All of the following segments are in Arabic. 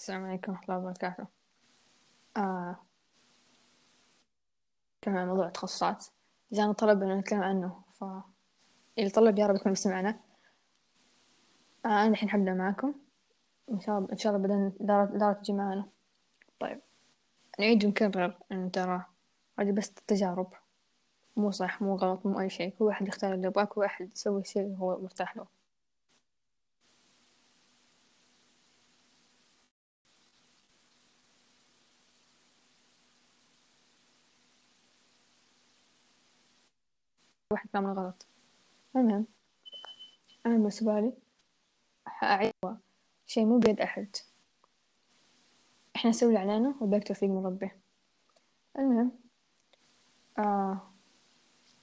السلام عليكم ورحمة الله وبركاته. آه. كان عن موضوع التخصصات جانا طلب إنه نتكلم عنه ف اللي طلب يا رب يكون بسمعنا آه أنا الحين حبدأ معاكم إن شاء الله إن شاء الله بدنا دارة دارة تجي معانا طيب. نعيد ونكرر إنه ترى هذه بس تجارب. مو صح مو غلط مو أي شيء. كل واحد يختار اللي يبغاه كل واحد يسوي الشيء اللي هو مرتاح له. واحد كامل غلط. المهم أنا بالنسبة لي حأعيد شيء مو بيد أحد. إحنا نسوي اللي علينا والباقي توفيق من ربي المهم آه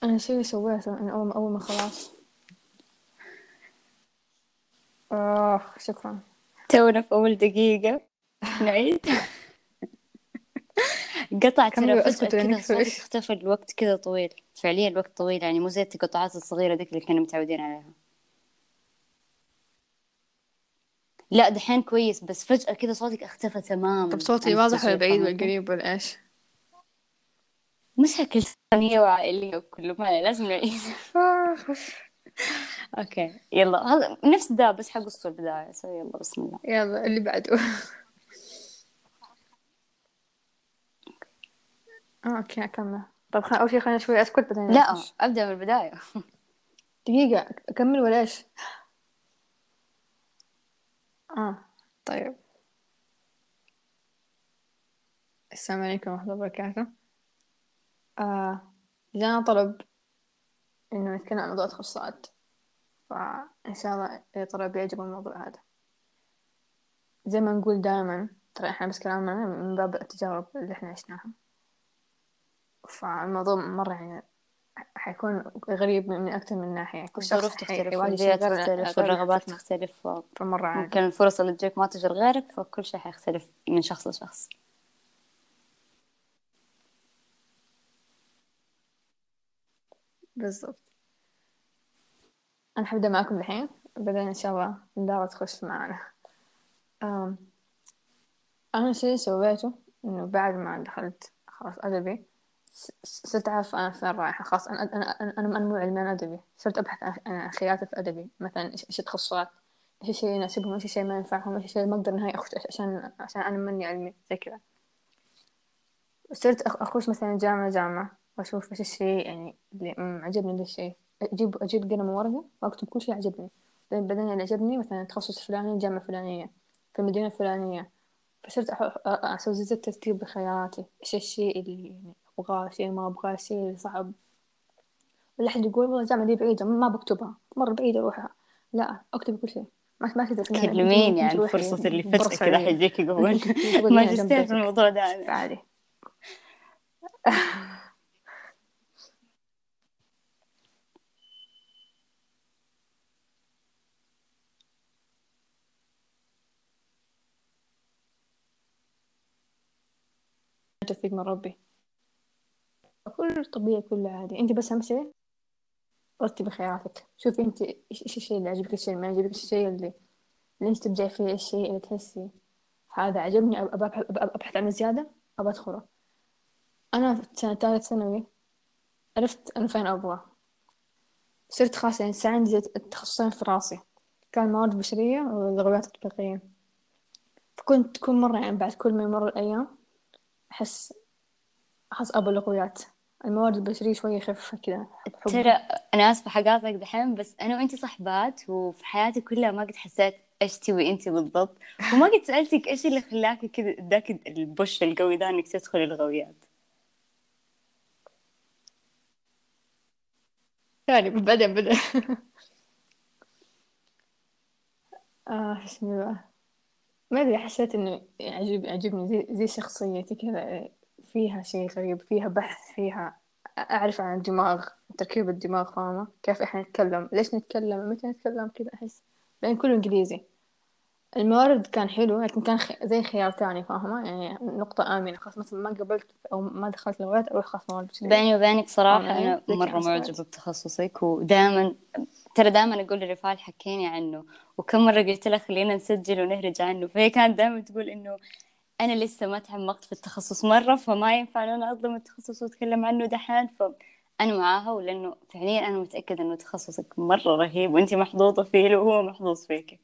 أنا الشي اللي سويته أنا أول أول ما خلاص. آه شكرا. تونا في أول دقيقة. نعيد. قطع ترى فجأة كذا صوتك فيش. اختفى الوقت كذا طويل. فعليا الوقت طويل يعني مو زي التقطعات الصغيرة ذيك اللي كنا متعودين عليها. لا دحين كويس بس فجأة كذا صوتك اختفى تماما. طب صوتي عن واضح ولا بعيد؟ ولا قريب ولا إيش؟ مشاكل ثانية وعائلية وكله ما لازم نعيد. okay يلا. هذا نفس ده بس حقص البداية سو يلا بسم الله. يلا اللي بعده. آه أوكي أكمل. طب خل... أول شي خلينا شوي أسكت بعدين لا. أبدأ من البداية. دقيقة أكمل ولا إيش آه. طيب. السلام عليكم ورحمة الله وبركاته. آه جانا طلب إنه نتكلم عن موضوع التخصصات. فإن شاء الله طلب يعجب الموضوع هذا. زي ما نقول دائما ترى إحنا بس كلامنا من باب التجارب اللي إحنا عشناها. فالموضوع مرة يعني حيكون غريب من أكثر من ناحية. كل شخص الظروف تختلف شيء والبيئة تختلف والرغبات. تختلف فمرة عادي. ممكن الفرص اللي تجيك ما تجي لغيرك فكل شيء حيختلف من شخص لشخص. بالضبط. أنا حبدأ معاكم الحين. بعدين إن شاء الله دارة تخش معانا أم. أنا اللي سويته إنه بعد ما دخلت خلاص أدبي صرت أعرف أنا فين رايحة. خلاص أنا أنا أنا أنا مو علمي أدبي. صرت أبحث عن خياراتي في أدبي. مثلا إيش التخصصات؟ إيش الشي يناسبهم إيش الشي ما ينفعهم؟ إيش الشي ما أقدر نهاية أخش عشان عشان أنا مني علمي. زي كذا. صرت أخ- أخش مثلا جامعة جامعة وأشوف إيش الشيء يعني اللي عجبني ذا الشيء. أجيب أجيب قلم وورقة وأكتب كل شيء عجبني. بعدين اللي عجبني مثلا التخصص الفلاني الجامعة الفلانية في المدينة الفلانية فصرت أسوي زي الترتيب بخياراتي. إيش الشيء اللي يعني أبغاه اللي ما أبغاه اللي صعب. ولا أحد يقول والله الجامعة دي بعيدة ما بكتبها. مرة بعيدة أروحها. لا أكتب كل شيء. ما ما تقدر عن تروحي الفرصة اللي فجأة كذا. حيجيك يقول. ماجستير في الموضوع ده. عادي. توفيق من ربي. كل طبيعي كله عادي. انت بس أهم شيء رتبي خياراتك شوفي انت إيش الشيء اللي عجبك الشيء اللي ما عجبك الشيء اللي اللي انت تبدعي فيه الشيء اللي تحسي هذا عجبني أبحث عنه زيادة أبى أدخله. أنا في سنة ثالث ثانوي عرفت أنا فين أبغى. صرت خلاص يعني صار عندي التخصصين في راسي. كان موارد بشرية واللغويات التطبيقية فكنت كل مرة يعني بعد كل ما يمر الأيام أحس أحس أبى اللغويات الموارد البشرية شوية يخف كذا. حب ترى أنا آسفة حقاطعك دحين بس أنا وأنتي صحبات وفي حياتي كلها ما قد حسيت إيش تبي أنتي بالضبط. وما قد سألتك إيش اللي خلاكي كذا اداك البش القوي ده إنك تدخلي الغويات. ثاني بدأ بدأ آه اسمي بقى؟ ما أدري حسيت إنه عجب عجبني زي, زي شخصيتي كذا. فيها شيء غريب فيها بحث فيها أعرف عن الدماغ تركيب الدماغ فاهمة؟ كيف إحنا نتكلم؟ ليش نتكلم؟ متى نتكلم؟ كذا أحس. لأن كله إنجليزي. الموارد كان حلو لكن كان خ... زي خيار تاني فاهمة؟ يعني نقطة آمنة خلاص مثلا ما قبلت أو ما دخلت لغات أروح خلاص موارد بيني وبينك صراحة أنا مرة معجبة. بتخصصك ودائما ترى دائما أقول لرفال حكيني عنه وكم مرة قلت لها خلينا نسجل ونهرج عنه فهي كانت دائما تقول إنه أنا لسه ما تعمقت في التخصص مرة فما ينفع إن أنا أظلم التخصص وأتكلم عنه دحين. فأنا معاها ولأنه فعليا أنا متأكدة إنه تخصصك مرة رهيب وانت محظوظة فيه وهو محظوظ فيك.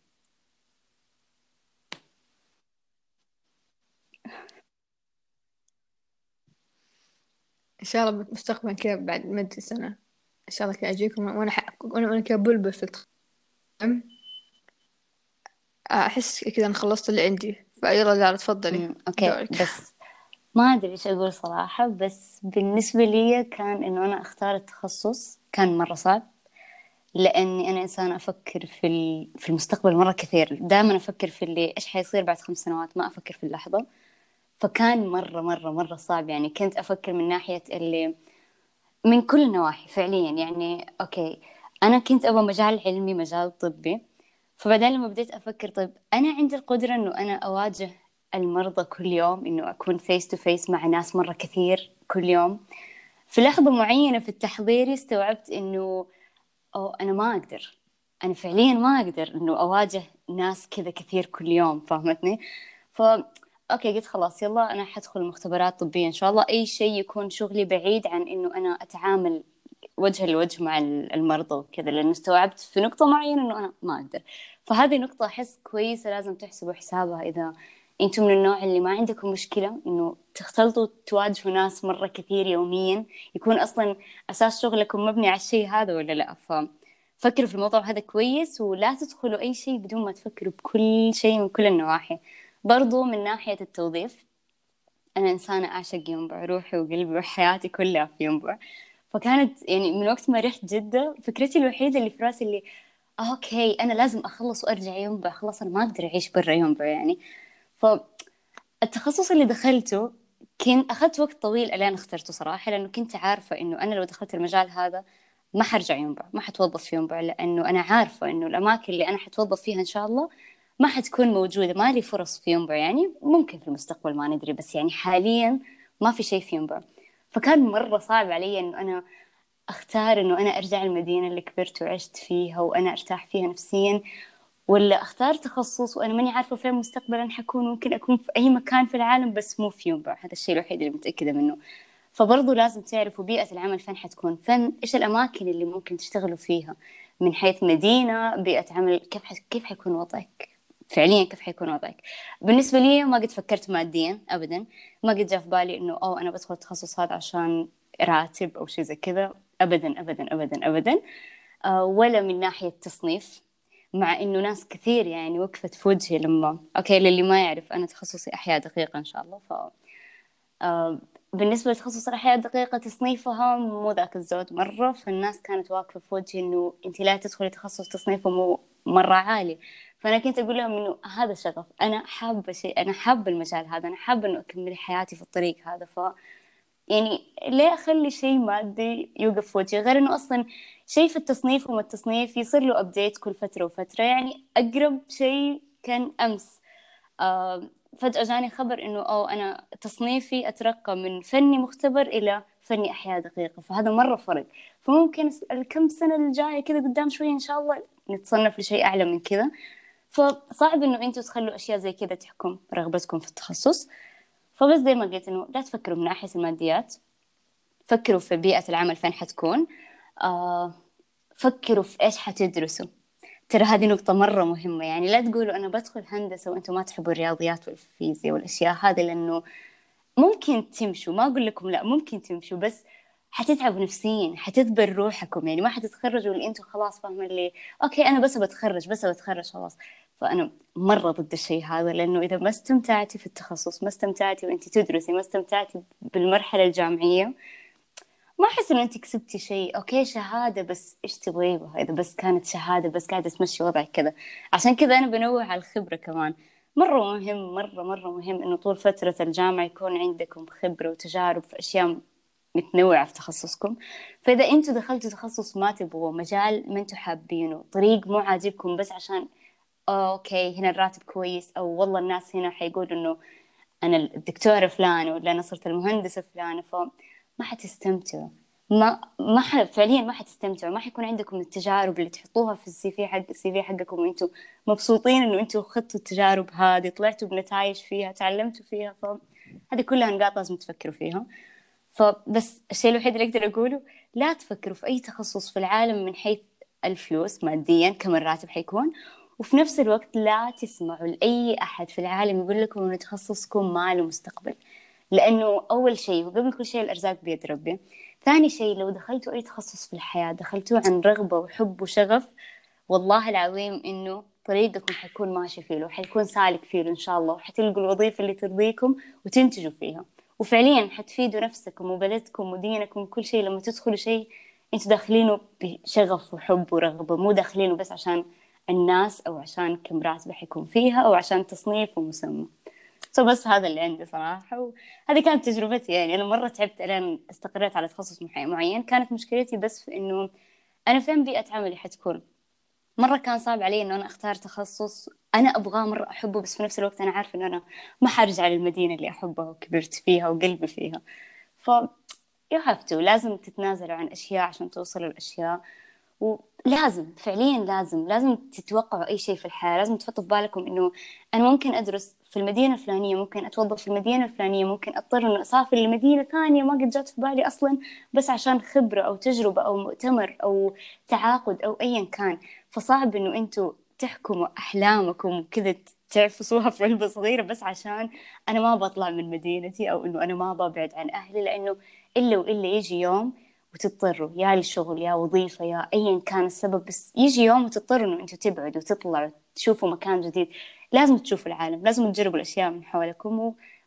إن شاء الله مستقبلا كذا بعد مد سنة. إن شاء الله كذا أجيكم وأنا وأنا وأنا كذا بلبل في التخصص. أحس كذا أنا خلصت اللي عندي. فيلا لا تفضلي. okay دورك. بس ما أدري إيش أقول صراحة بس بالنسبة لي كان إنه أنا أختار التخصص كان مرة صعب لأني أنا إنسانة أفكر في في المستقبل مرة كثير. دائما أفكر في اللي إيش حيصير بعد خمس سنوات ما أفكر في اللحظة. فكان مرة مرة مرة صعب. يعني كنت أفكر من ناحية اللي من كل النواحي فعليا. يعني okay أنا كنت أبغى مجال علمي مجال طبي. فبعدين لما بديت أفكر طيب أنا عندي القدرة إنه أنا أواجه المرضى كل يوم إنه أكون face to face مع ناس مرة كثير كل يوم. في لحظة معينة في التحضير استوعبت إنه أو أنا ما أقدر. أنا فعليا ما أقدر إنه أواجه ناس كذا كثير كل يوم فهمتني؟ ف أوكي قلت خلاص يلا أنا حدخل مختبرات طبيه إن شاء الله أي شيء يكون شغلي بعيد عن إنه أنا أتعامل وجه لوجه مع المرضى وكذا لأنه استوعبت في نقطة معينة إنه أنا ما أقدر. فهذه نقطة أحس كويسة لازم تحسبوا حسابها إذا أنتم من النوع اللي ما عندكم مشكلة إنه تختلطوا تواجهوا ناس مرة كثير يوميا يكون أصلا أساس شغلكم مبني على الشيء هذا ولا لا؟ ففكروا في الموضوع هذا كويس ولا تدخلوا أي شيء بدون ما تفكروا بكل شيء من كل النواحي. برضو من ناحية التوظيف أنا إنسانة أعشق ينبع روحي وقلبي وحياتي كلها في ينبع فكانت يعني من وقت ما رحت جدة فكرتي الوحيدة اللي في راسي اللي أوكي أنا لازم أخلص وأرجع ينبع خلاص أنا ما أقدر أعيش برا ينبع يعني. فالتخصص اللي دخلته كنت أخذت وقت طويل ألين اخترته صراحة لأنه كنت عارفة إنه أنا لو دخلت المجال هذا ما حرجع ينبع ما حتوظف في ينبع لأنه أنا عارفة إنه الأماكن اللي أنا حتوظف فيها إن شاء الله ما حتكون موجودة ما لي فرص في ينبع يعني. ممكن في المستقبل ما ندري بس يعني حاليا ما في شيء في ينبع فكان مرة صعب علي إنه أنا أختار إنه أنا أرجع المدينة اللي كبرت وعشت فيها وأنا أرتاح فيها نفسيا ولا أختار تخصص وأنا ماني عارفة فين مستقبلا حكون ممكن أكون في أي مكان في العالم بس مو في ينبع هذا الشيء الوحيد اللي متأكدة منه. فبرضه لازم تعرفوا بيئة العمل فين حتكون. فين إيش الأماكن اللي ممكن تشتغلوا فيها؟ من حيث مدينة بيئة عمل كيف. كيف حيكون وضعك؟ فعليا كيف حيكون وضعك؟ بالنسبة لي ما قد فكرت ماديا أبدا. ما قد جاء في بالي إنه أو أنا بدخل التخصص هذا عشان راتب أو شيء زي كذا. أبدا أبدا أبدا أبدا. أه ولا من ناحية تصنيف مع إنه ناس كثير يعني وقفت في وجهي لما أوكي للي ما يعرف أنا تخصصي أحياء دقيقة إن شاء الله ف أه بالنسبة لتخصص الأحياء الدقيقة تصنيفها مو ذاك الزود مرة فالناس كانت واقفة في وجهي إنه أنت لا تدخلي تخصص تصنيفه مو مرة عالي. فأنا كنت أقول لهم إنه هذا شغف أنا حابة شيء أنا حابة المجال هذا أنا حابة إنه أكمل حياتي في الطريق هذا ف يعني ليه أخلي شيء مادي يوقف وجهي غير إنه أصلا شيء في التصنيف وما التصنيف يصير له أبديت كل فترة وفترة. يعني أقرب شيء كان أمس. آه فجأة جاني خبر إنه أو أنا تصنيفي أترقى من فني مختبر إلى فني أحياء دقيقة فهذا مرة فرق. فممكن الكم سنة الجاية كذا قدام شوية إن شاء الله نتصنف لشيء أعلى من كذا. فصعب إنه أنتم تخلوا أشياء زي كذا تحكم رغبتكم في التخصص. فبس زي ما قلت إنه لا تفكروا من ناحيه الماديات. فكروا في بيئة العمل فين حتكون. آه فكروا في إيش حتدرسوا. ترى هذه نقطة مرة مهمة. يعني لا تقولوا أنا بدخل هندسة وأنتم ما تحبوا الرياضيات والفيزياء والأشياء هذه لأنه ممكن تمشوا. ما أقول لكم لا ممكن تمشوا بس حتتعبوا نفسيا حتذبل روحكم. يعني ما حتتخرجوا اللي أنتم خلاص فاهمين اللي okay أنا بس بتخرج بس بتخرج خلاص. فأنا مرة ضد الشيء هذا لأنه إذا ما استمتعتي في التخصص ما استمتعتي وانت تدرسي ما استمتعتي بالمرحلة الجامعية ما أحس إنه انت كسبتي شيء. okay شهادة بس إيش تبغي إذا بس كانت شهادة بس قاعدة تمشي وضعك كذا. عشان كذا أنا بنوه على الخبرة كمان. مرة مهم مرة مرة مهم إنه طول فترة الجامعة يكون عندكم خبرة وتجارب في أشياء متنوعة في تخصصكم. فإذا أنتوا دخلتوا تخصص ما تبغوا مجال ما أنتوا حابينه طريق مو عاجبكم بس عشان okay هنا الراتب كويس. أو والله الناس هنا حيقولوا إنه أنا الدكتورة فلانة ولا أنا صرت المهندسة فلانة فما حتستمتعوا. ما ما ح... فعليا ما حتستمتعوا. ما حيكون عندكم التجارب اللي تحطوها في ال CV حق ال CV حقكم وإنتم مبسوطين إنه إنتم خدتوا التجارب هذه طلعتوا بنتائج فيها تعلمتوا فيها فهذه كلها نقاط لازم تفكروا فيها. فبس الشيء الوحيد اللي أقدر أقوله لا تفكروا في أي تخصص في العالم من حيث الفلوس ماديا كم الراتب حيكون. وفي نفس الوقت لا تسمعوا لأي أحد في العالم يقول لكم إنه تخصصكم ما له مستقبل لأنه أول شيء وقبل كل شيء الأرزاق بيد ربي. ثاني شيء لو دخلتوا أي تخصص في الحياة دخلتوه عن رغبة وحب وشغف والله العظيم إنه طريقكم حيكون ماشي فيه وحيكون سالك فيه إن شاء الله وحتلقوا الوظيفة اللي ترضيكم وتنتجوا فيها. وفعليا حتفيدوا نفسكم وبلدكم ودينكم وكل شيء. لما تدخلوا شيء أنتوا داخلينه بشغف وحب ورغبة مو داخلينه بس عشان الناس أو عشان كم راتبة حيكون فيها أو عشان تصنيف ومسمى. سو بس هذا اللي عندي صراحة. وهذه كانت تجربتي يعني. أنا مرة تعبت لين استقريت على تخصص معين. كانت مشكلتي بس في إنه أنا فين بيئة عملي حتكون؟ مرة كان صعب علي إنه أنا أختار تخصص أنا أبغاه مرة أحبه بس في نفس الوقت أنا عارفة إنه أنا ما حرجع للمدينة اللي أحبها وكبرت فيها وقلبي فيها. ف you have to. لازم تتنازلوا عن أشياء عشان توصلوا لأشياء ولازم فعليا لازم لازم تتوقعوا أي شيء في الحياة لازم تحطوا في بالكم إنه أنا ممكن أدرس في المدينة الفلانية ممكن أتوظف في المدينة الفلانية ممكن أضطر إنه أسافر لمدينة ثانية ما قد جات في بالي أصلا بس عشان خبرة أو تجربة أو مؤتمر أو تعاقد أو أيا كان. فصعب إنه أنتوا تحكموا أحلامكم وكذا تعفصوها في علبة صغيرة بس عشان أنا ما بطلع من مدينتي أو إنه أنا ما ببعد عن أهلي لأنه إلا وإلا يجي يوم وتضطروا يا لشغل يا وظيفة يا أيا كان السبب بس يجي يوم وتضطروا إنه أنتوا تبعدوا وتطلعوا تشوفوا مكان جديد. لازم تشوفوا العالم لازم تجربوا الأشياء من حولكم.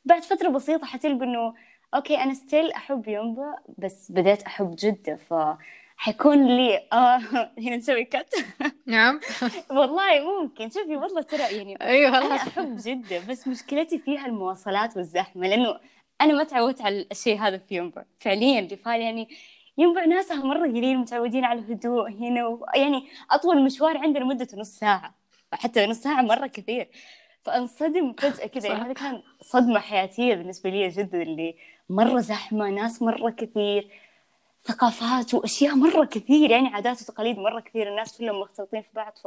وبعد فترة بسيطة حتلقوا إنه okay أنا still أحب ينبع بس بديت أحب جدة ف حيكون لي آه هنا نسوي cut نعم. والله ممكن. شوفي والله ترى يعني أيوه أنا أحب جدة بس مشكلتي فيها المواصلات والزحمة لأنه أنا ما تعودت على الشيء هذا في ينبع. فعليا اللي يعني ينبع ناسها مرة قليل متعودين على الهدوء هنا و... يعني أطول مشوار عندنا مدته نص ساعة حتى نص ساعة مرة كثير. فأنصدم فجأة كذا يعني هذا كان صدمة حياتية بالنسبة لي جدا اللي مرة زحمة ناس مرة كثير ثقافات وأشياء مرة كثير يعني عادات وتقاليد مرة كثير الناس كلهم مختلطين في بعض. ف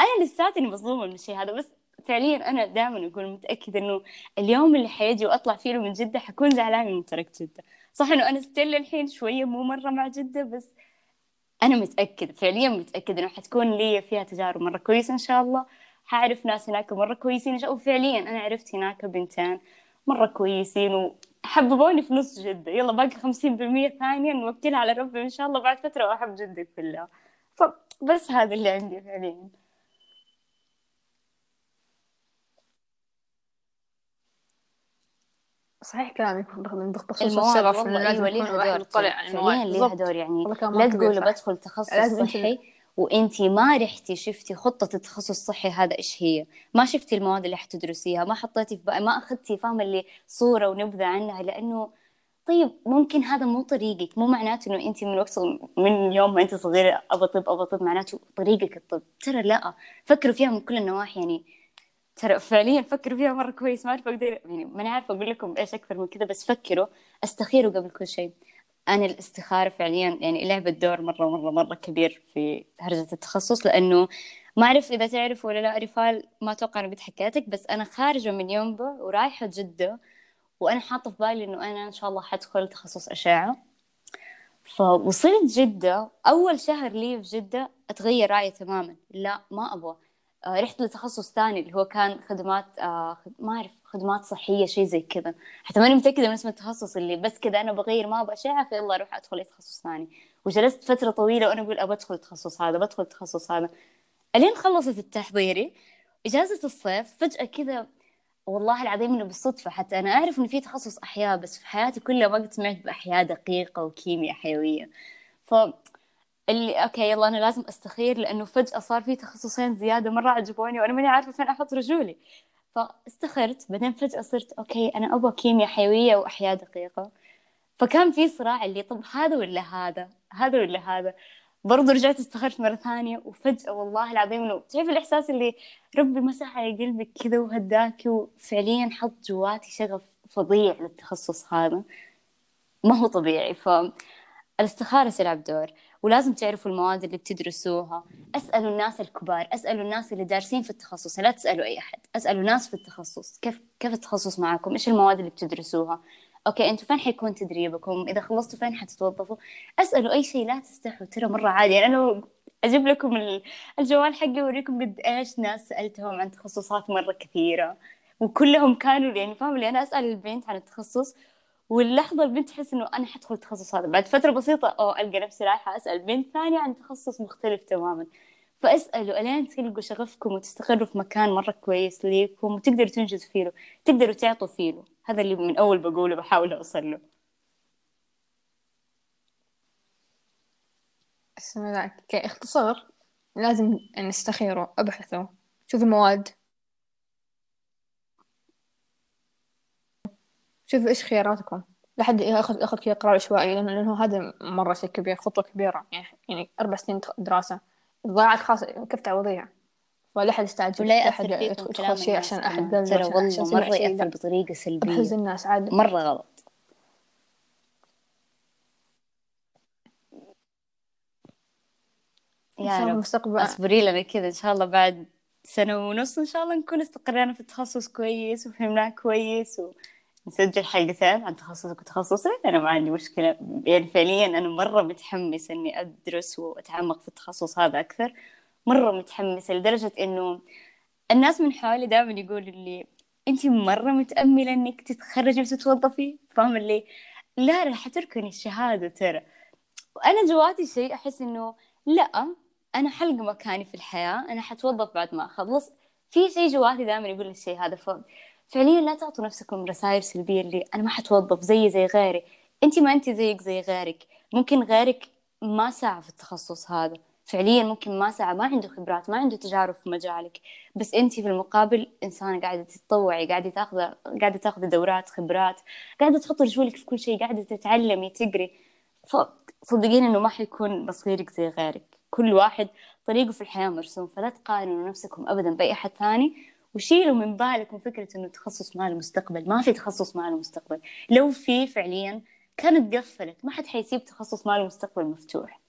أنا لساتني مصدومة من الشيء هذا بس فعليا أنا دائما أقول متأكدة إنه اليوم اللي حيجي وأطلع فيه من جدة حكون زعلانة من تركت جدة. صح إنه أنا ستيل الحين شوية مو مرة مع جدة بس أنا متأكدة فعليا متأكدة إنه حتكون لي فيها تجارب مرة كويسة إن شاء الله. حعرف ناس هناك مرة كويسين وفعليا أنا عرفت هناك بنتين مرة كويسين وحببوني في نص جدة. يلا باقي 50% ثانية نوكلها على ربي ان شاء الله بعد فترة واحب جدة كلها. فبس هذا اللي عندي فعليا. صحيح كلامك بخصوص الشغف لازم يكون الواحد يطلع. عن فعليا ليها دور يعني لا تقولوا بدخل تخصص صحي وانتي ما رحتي شفتي خطة التخصص الصحي هذا إيش هي؟ ما شفتي المواد اللي حتدرسيها ما حطيتي في بقى ما أخذتي فاهمة اللي صورة ونبذة عنها لأنه طيب ممكن هذا مو طريقك مو معناته إنه انت من وقت من يوم ما انت صغيرة ابى طب ابى طب معناته طريقك الطب. ترى لا فكروا فيها من كل النواحي يعني. ترى فعليا فكروا فيها مرة كويس ما أعرف أقدر يعني ماني عارفة أقول لكم إيش أكثر من كذا بس فكروا أستخيروا قبل كل شيء. أنا الاستخارة فعليا يعني لعبت دور مرة مرة مرة كبير في هرجة التخصص لأنه ما أعرف إذا تعرف ولا لا رفال ما أتوقع أنا قد حكيتك بس أنا خارجة من يومبا ورايحة جدة وأنا حاطة في بالي إنه أنا إن شاء الله حدخل تخصص أشعة. فوصلت جدة أول شهر لي في جدة أتغير رأيي تماما لا ما أبغى. آه، رحت لتخصص ثاني اللي هو كان خدمات آه، ما أعرف خدمات صحية شيء زي كذا. حتى ماني متأكدة من اسم التخصص اللي بس كذا أنا بغير ما أبغى أشعة فيلا أروح أدخل تخصص ثاني. وجلست فترة طويلة وأنا أقول أبى أدخل التخصص هذا بدخل التخصص هذا. ألين خلصت التحضيري إجازة الصيف فجأة كذا والله العظيم إنه بالصدفة حتى أنا أعرف إنه في تخصص أحياء بس في حياتي كلها ما قد سمعت بأحياء دقيقة وكيمياء حيوية. ف اللي أوكي يلا أنا لازم أستخير لأنه فجأة صار في تخصصين زيادة مرة عجبوني وأنا ماني عارفة فين أحط رجولي. فاستخرت بعدين فجأة صرت أوكي أنا أبغى كيمياء حيوية وأحياء دقيقة. فكان في صراع اللي طب هذا ولا هذا؟ هذا ولا هذا؟ برضو رجعت استخرت مرة ثانية وفجأة والله العظيم إنه تعرف الإحساس اللي ربي مسح على قلبك كذا وهداكي وفعليا حط جواتي شغف فظيع للتخصص هذا. ما هو طبيعي. ف الاستخارة تلعب دور. ولازم تعرفوا المواد اللي بتدرسوها. أسألوا الناس الكبار أسألوا الناس اللي دارسين في التخصص لا تسألوا أي أحد. أسألوا ناس في التخصص. كيف كيف التخصص معاكم إيش المواد اللي بتدرسوها؟ أوكي أنتوا فين حيكون تدريبكم؟ إذا خلصتوا فين حتتوظفوا؟ أسألوا أي شيء لا تستحوا. ترى مرة عادي. يعني أنا لو أجيب لكم الجوال حقي أوريكم قد إيش ناس سألتهم عن تخصصات مرة كثيرة. وكلهم كانوا يعني فاهم؟ اللي أنا أسأل البنت عن التخصص واللحظة البنت تحس إنه أنا حدخل التخصص هذا. بعد فترة بسيطة أو ألقى نفسي رايحة أسأل بنت ثانية عن تخصص مختلف تماما. فاسألوا ألين تلقوا شغفكم وتستقروا في مكان مرة كويس ليكم وتقدروا تنجزوا فيه تقدروا تعطوا فيه هذا اللي من أول بقوله بحاول أوصل له. اسمع كاختصار لازم نستخيروا ابحثوا شوفوا المواد. شوفوا إيش خياراتكم. لحد ياخذ ياخذ كذا قرار عشوائي لأنه هذا مرة شيء كبير خطوة كبيرة. يعني يعني أربع سنين دراسة. ضاعت خلاص كيف تعوضيها؟ فلا حد يستعجل ولا يأثر يدخل شيء عشان أحد ترى والله مرة يأثر بطريقة سلبية. بحز الناس عاد مرة غلط. يا رب. المستقبل اصبري لنا كذا إن شاء الله بعد سنة ونص إن شاء الله نكون استقرينا في التخصص كويس وفهمناه كويس و... نسجل حلقتين عن تخصصك وتخصصي أنا ما عندي مشكلة. يعني فعليا أنا مرة متحمسة إني أدرس وأتعمق في التخصص هذا أكثر. مرة متحمسة لدرجة إنه الناس من حولي دائما يقولوا لي أنت مرة متأملة إنك تتخرجي وتتوظفي فاهمة اللي؟ لا راح تركني الشهادة ترى. وأنا جواتي شيء أحس إنه لا أنا حلقة مكاني في الحياة أنا حتوظف بعد ما أخلص. في شيء جواتي دائما يقول الشيء هذا. ف... فعليا لا تعطوا نفسكم رسائل سلبية اللي أنا ما حتوظف زي زي غيري. أنت ما أنت زيك زي غيرك. ممكن غيرك ما سعى في التخصص هذا. فعليا ممكن ما سعى ما عنده خبرات ما عنده تجارب في مجالك. بس أنت في المقابل انسانه قاعدة تتطوعي قاعدة تاخذ قاعدة تاخذ دورات خبرات قاعدة تحط رجولك في كل شيء قاعدة تتعلمي تقري. فصدقين إنه ما حيكون مصيرك زي غيرك. كل واحد طريقه في الحياة مرسوم فلا تقارنوا نفسكم ابدا بأي أحد ثاني. وشيلوا من بالكم فكرة إنه تخصص مال المستقبل ما في تخصص مال المستقبل. لو في فعليا كانت قفلت ما حد حيسيب تخصص مال المستقبل مفتوح.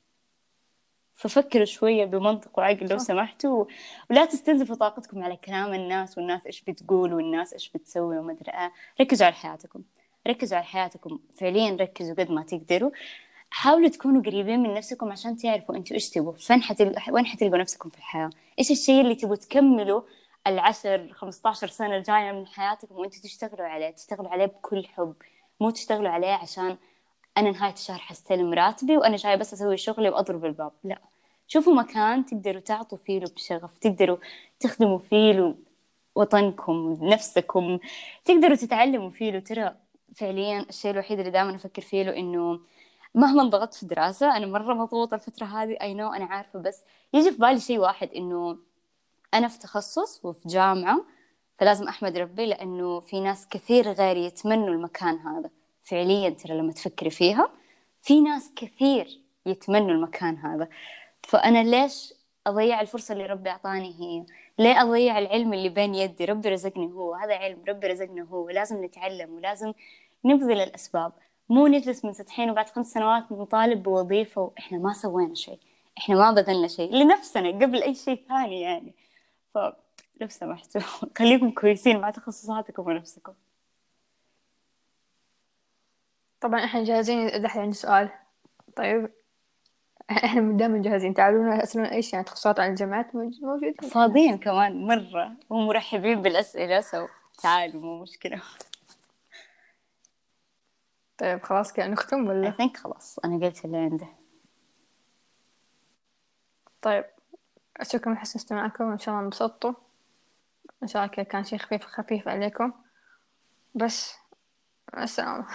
ففكروا شوية بمنطق وعقل لو سمحتوا ولا تستنزفوا طاقتكم على كلام الناس والناس إيش بتقول والناس إيش بتسوي وما أدري آه. ركزوا على حياتكم. ركزوا على حياتكم. فعليا ركزوا قد ما تقدروا. حاولوا تكونوا قريبين من نفسكم عشان تعرفوا أنتوا إيش تبغوا فين حتلقوا وين حتلقوا نفسكم في الحياة؟ إيش الشيء اللي تبغوا تكملوا العشر 15 سنة الجاية من حياتكم وانتوا تشتغلوا عليه تشتغلوا عليه بكل حب. مو تشتغلوا عليه عشان أنا نهاية الشهر حستلم راتبي وأنا جاي بس أسوي شغلي وأضرب الباب لا. شوفوا مكان تقدروا تعطوا فيه بشغف تقدروا تخدموا فيه وطنكم نفسكم تقدروا تتعلموا فيه ترى فعليا الشيء الوحيد اللي دائما أفكر فيه له إنه مهما انضغطت في الدراسة أنا مرة مضغوطة الفترة هذه أي نو أنا عارفة بس يجي في بالي شيء واحد إنه أنا في تخصص وفي جامعة فلازم أحمد ربي لأنه في ناس كثير غيري يتمنوا المكان هذا. فعليا ترى لما تفكري فيها في ناس كثير يتمنوا المكان هذا. فأنا ليش أضيع الفرصة اللي ربي أعطاني هي؟ ليه أضيع العلم اللي بين يدي؟ ربي رزقني هو هذا علم ربي رزقنا هو. لازم نتعلم ولازم نبذل الأسباب. مو نجلس منسدحين وبعد خمس سنوات نطالب بوظيفة وإحنا ما سوينا شيء. إحنا ما بذلنا شيء لنفسنا قبل أي شيء ثاني يعني. فلو سمحتوا. خليكم كويسين مع تخصصاتكم ونفسكم. طبعا إحنا جاهزين. دحين عندي سؤال. طيب. إحنا دائما جاهزين. تعالونا أسألونا إيش يعني تخصصات عن الجامعات موجودين. فاضيين كمان مرة. ومرحبين بالأسئلة سو تعالوا مو مشكلة. طيب خلاص كده نختم ولا؟ I think خلاص أنا قلت اللي عنده طيب. شكرا لحسن استماعكم وإن شاء الله انبسطتوا. إن شاء الله كان شيء خفيف خفيف عليكم. بس السلامة